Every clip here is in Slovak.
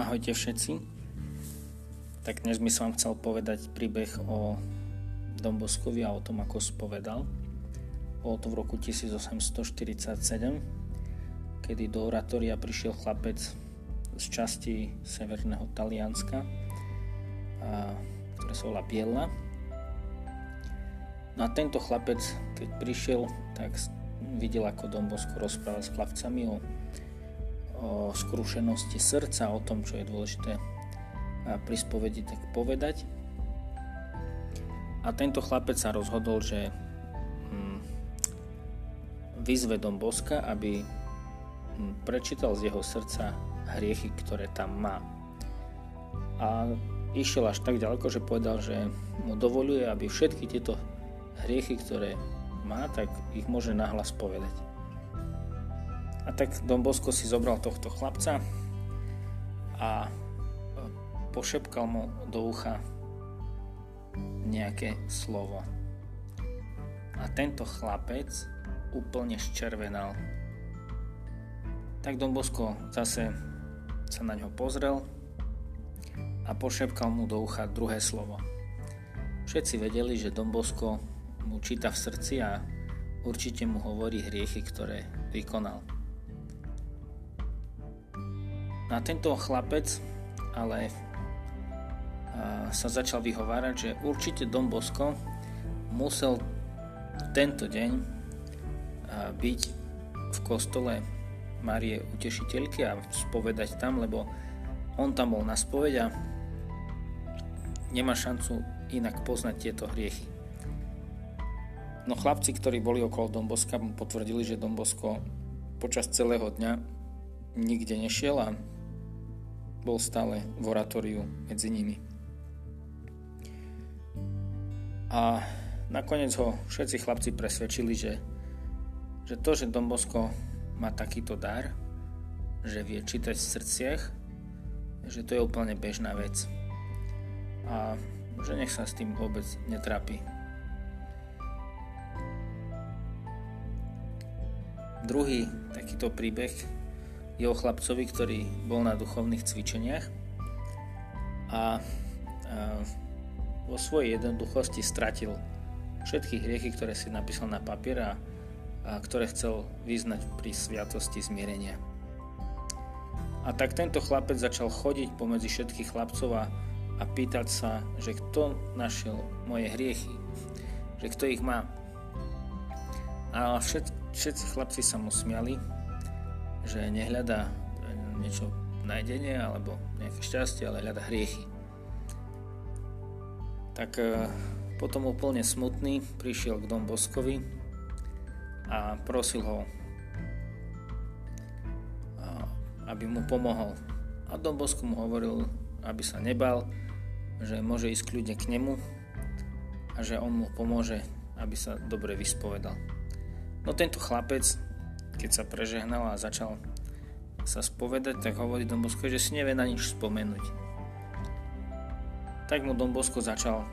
Ahojte všetci. Tak dnes by som vám chcel povedať príbeh o Domboskovi a o tom, ako spovedal. Bolo to v roku 1847, kedy do oratória prišiel chlapec z časti severného Talianska, ktoré sa volá Biela. No a tento chlapec, keď prišiel, tak videl, ako Dombosko rozprával s chlapcami o o skrušenosti srdca, o tom, čo je dôležité pri spovedi tak povedať. A tento chlapec sa rozhodol, že hm, vyzve Dom Boska, aby hm, prečítal z jeho srdca hriechy, ktoré tam má. A išiel až tak ďaleko, že povedal, že mu dovoluje, aby všetky tieto hriechy, ktoré má, tak ich môže nahlas povedať. A tak Don Bosco si zobral tohto chlapca a pošepkal mu do ucha nejaké slovo. A tento chlapec úplne ščervenal. Tak Don Bosco zase sa na ňo pozrel a pošepkal mu do ucha druhé slovo. Všetci vedeli, že Don Bosco mu číta v srdci a určite mu hovorí hriechy, ktoré vykonal. No a tento chlapec ale sa začal vyhovárať, že určite Don Bosco musel tento deň byť v kostole Marie Utešiteľky a spovedať tam, lebo on tam bol na spoveď a nemá šancu inak poznať tieto hriechy. No chlapci, ktorí boli okolo Domboska, mu potvrdili, že Dombosko počas celého dňa nikde nešiel a bol stále v oratóriu medzi nimi. A nakoniec ho všetci chlapci presvedčili, že, že to, že Dombosko má takýto dar, že vie čítať v srdciach, že to je úplne bežná vec. A že nech sa s tým vôbec netrápi. Druhý takýto príbeh je chlapcovi, ktorý bol na duchovných cvičeniach a, a vo svojej jednoduchosti stratil všetky hriechy, ktoré si napísal na papier a, a ktoré chcel vyznať pri sviatosti zmierenia. A tak tento chlapec začal chodiť pomedzi všetkých chlapcov a, a pýtať sa, že kto našiel moje hriechy, že kto ich má. A všet, všetci chlapci sa mu smiali že nehľadá niečo nájdenie alebo nejaké šťastie, ale hľada hriechy. Tak e, potom úplne smutný prišiel k Dom Boskovi a prosil ho, aby mu pomohol. A Dom Bosko mu hovoril, aby sa nebal, že môže ísť kľudne k nemu a že on mu pomôže, aby sa dobre vyspovedal. No tento chlapec keď sa prežehnal a začal sa spovedať, tak hovorí Don Bosko, že si nevie na nič spomenúť. Tak mu Don Bosko začal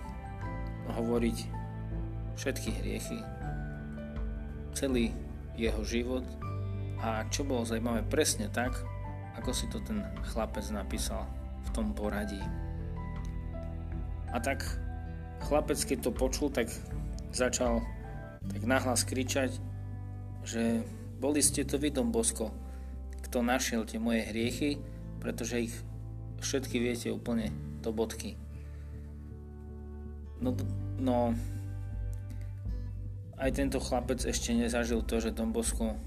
hovoriť všetky hriechy, celý jeho život a čo bolo zaujímavé presne tak, ako si to ten chlapec napísal v tom poradí. A tak chlapec, keď to počul, tak začal tak nahlas kričať, že boli ste to vy, Bosko, kto našiel tie moje hriechy, pretože ich všetky viete úplne do bodky. No, no aj tento chlapec ešte nezažil to, že Dom Bosko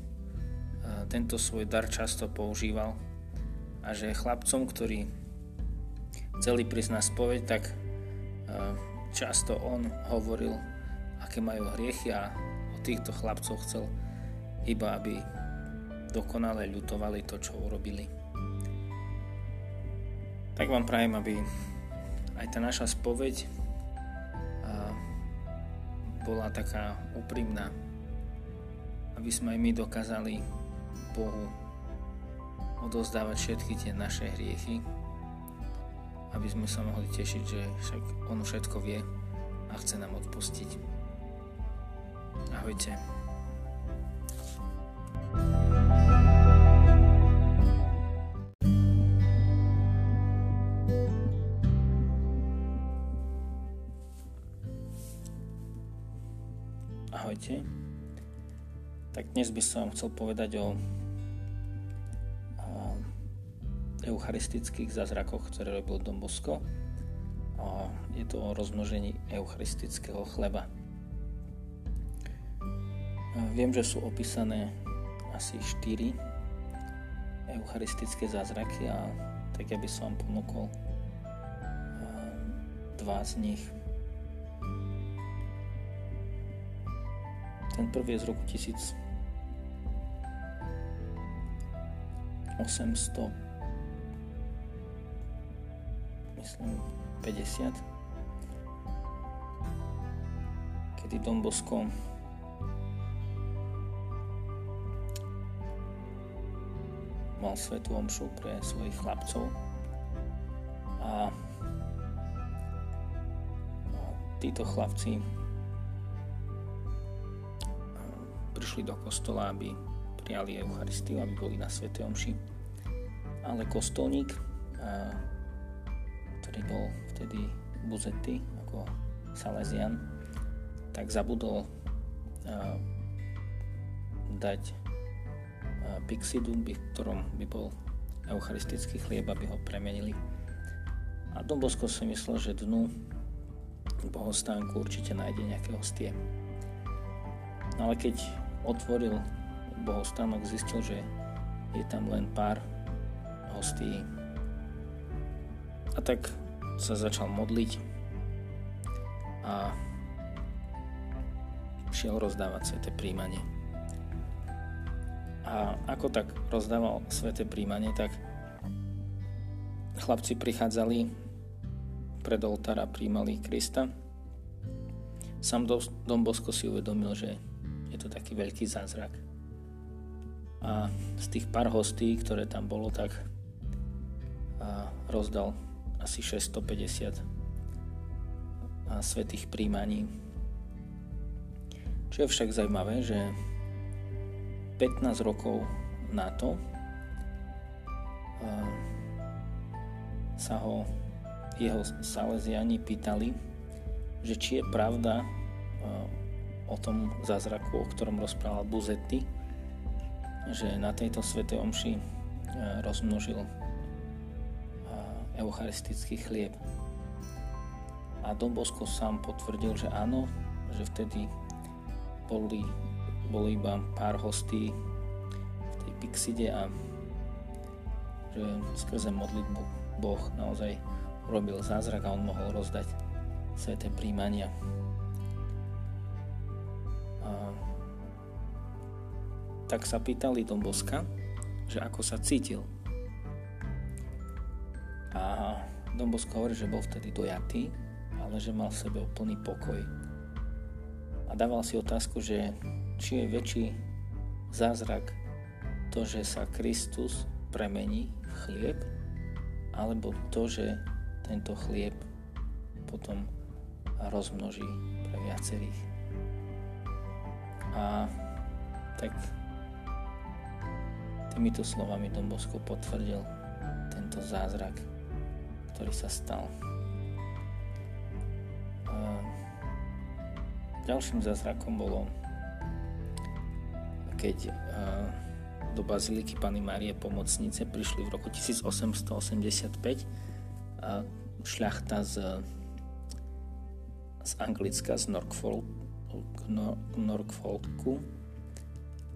tento svoj dar často používal a že chlapcom, ktorí chceli prísť na spoveď, tak často on hovoril, aké majú hriechy a o týchto chlapcov chcel iba aby dokonale ľutovali to, čo urobili. Tak vám prajem, aby aj tá naša spoveď bola taká úprimná, aby sme aj my dokázali Bohu odozdávať všetky tie naše hriechy, aby sme sa mohli tešiť, že však On všetko vie a chce nám odpustiť. Ahojte. Ahojte. Tak dnes by som chcel povedať o eucharistických zázrakoch, ktoré robil Don Bosco. Je to o rozmnožení eucharistického chleba. Viem, že sú opísané asi 4 eucharistické zázraky a tak ja by som vám ponúkol dva z nich. Ten prvý je z roku 1800 myslím 50 kedy Don Bosco mal svetú omšu pre svojich chlapcov. A títo chlapci prišli do kostola, aby prijali Eucharistiu, aby boli na Svete Omši. Ale kostolník, ktorý bol vtedy Buzetti, ako Salesian, tak zabudol dať pixidu, v ktorom by bol eucharistický chlieb, aby ho premenili. A Don Bosco si myslel, že dnu bohostánku určite nájde nejaké hostie. No ale keď otvoril bohostánok, zistil, že je tam len pár hostí. A tak sa začal modliť a šiel rozdávať sveté príjmanie. A ako tak rozdával sveté príjmanie, tak chlapci prichádzali pred oltár a príjmali Krista. Sam Don Bosco si uvedomil, že to taký veľký zázrak. A z tých pár hostí, ktoré tam bolo, tak rozdal asi 650 svetých príjmaní. Čo je však zaujímavé, že 15 rokov na to sa ho jeho saleziani pýtali, že či je pravda o tom zázraku, o ktorom rozprával Buzetti, že na tejto svetej omši e, rozmnožil e, eucharistický chlieb. A Don Bosco sám potvrdil, že áno, že vtedy boli, boli iba pár hostí v tej Pixide a že skrze modlitbu Boh naozaj urobil zázrak a on mohol rozdať sveté príjmania. Tak sa pýtali Don Boska, že ako sa cítil. A Don Bosko hovorí, že bol vtedy dojatý, ale že mal v sebe úplný pokoj. A dával si otázku, že či je väčší zázrak to, že sa Kristus premení v chlieb, alebo to, že tento chlieb potom rozmnoží pre viacerých. A tak Týmito slovami Don Bosco potvrdil tento zázrak, ktorý sa stal. Ďalším zázrakom bolo, keď do Baziliky Pany Márie Pomocnice prišli v roku 1885 šľachta z, z Anglicka, z Norfolku, Norfolku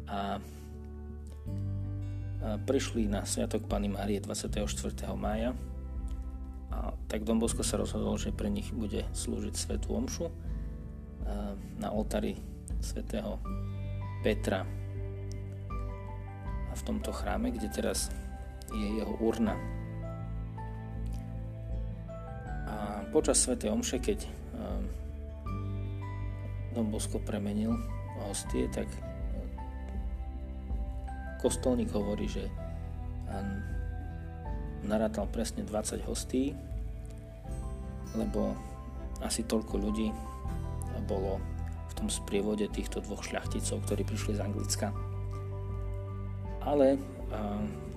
a prišli na Sviatok Pany Márie 24. mája a tak Don Bosco sa rozhodol, že pre nich bude slúžiť Svetú Omšu na oltári svätého Petra a v tomto chráme, kde teraz je jeho urna. A počas Svetej Omše, keď Don premenil hostie, tak kostolník hovorí, že narátal presne 20 hostí, lebo asi toľko ľudí bolo v tom sprievode týchto dvoch šľachticov, ktorí prišli z Anglicka. Ale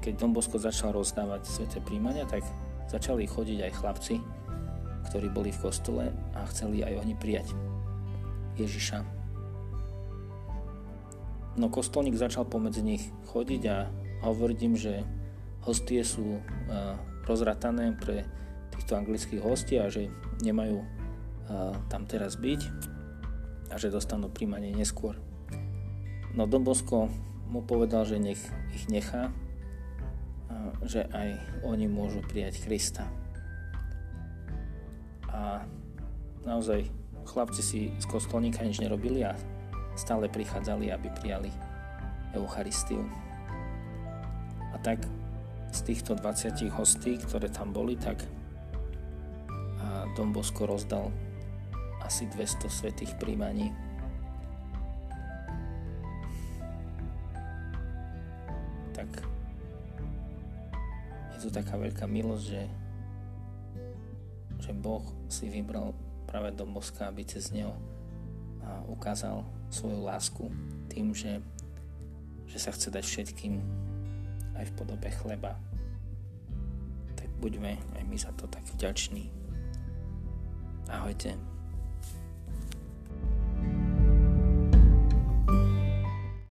keď Don Bosco začal rozdávať sveté príjmania, tak začali chodiť aj chlapci, ktorí boli v kostole a chceli aj oni prijať Ježiša. No kostolník začal pomedzi nich chodiť a hovoriť im, že hostie sú rozratané pre týchto anglických hostí a že nemajú tam teraz byť a že dostanú príjmanie neskôr. No Don Bosco mu povedal, že nech ich nechá, že aj oni môžu prijať Krista. A naozaj chlapci si z kostolníka nič nerobili a stále prichádzali, aby prijali Eucharistiu. A tak z týchto 20 hostí, ktoré tam boli, tak Don Bosco rozdal asi 200 svetých príjmaní. Tak je to taká veľká milosť, že, že Boh si vybral práve Don Boska, aby cez neho ukázal svoju lásku tým, že, že sa chce dať všetkým aj v podobe chleba. Tak buďme aj my za to tak vďační. Ahojte.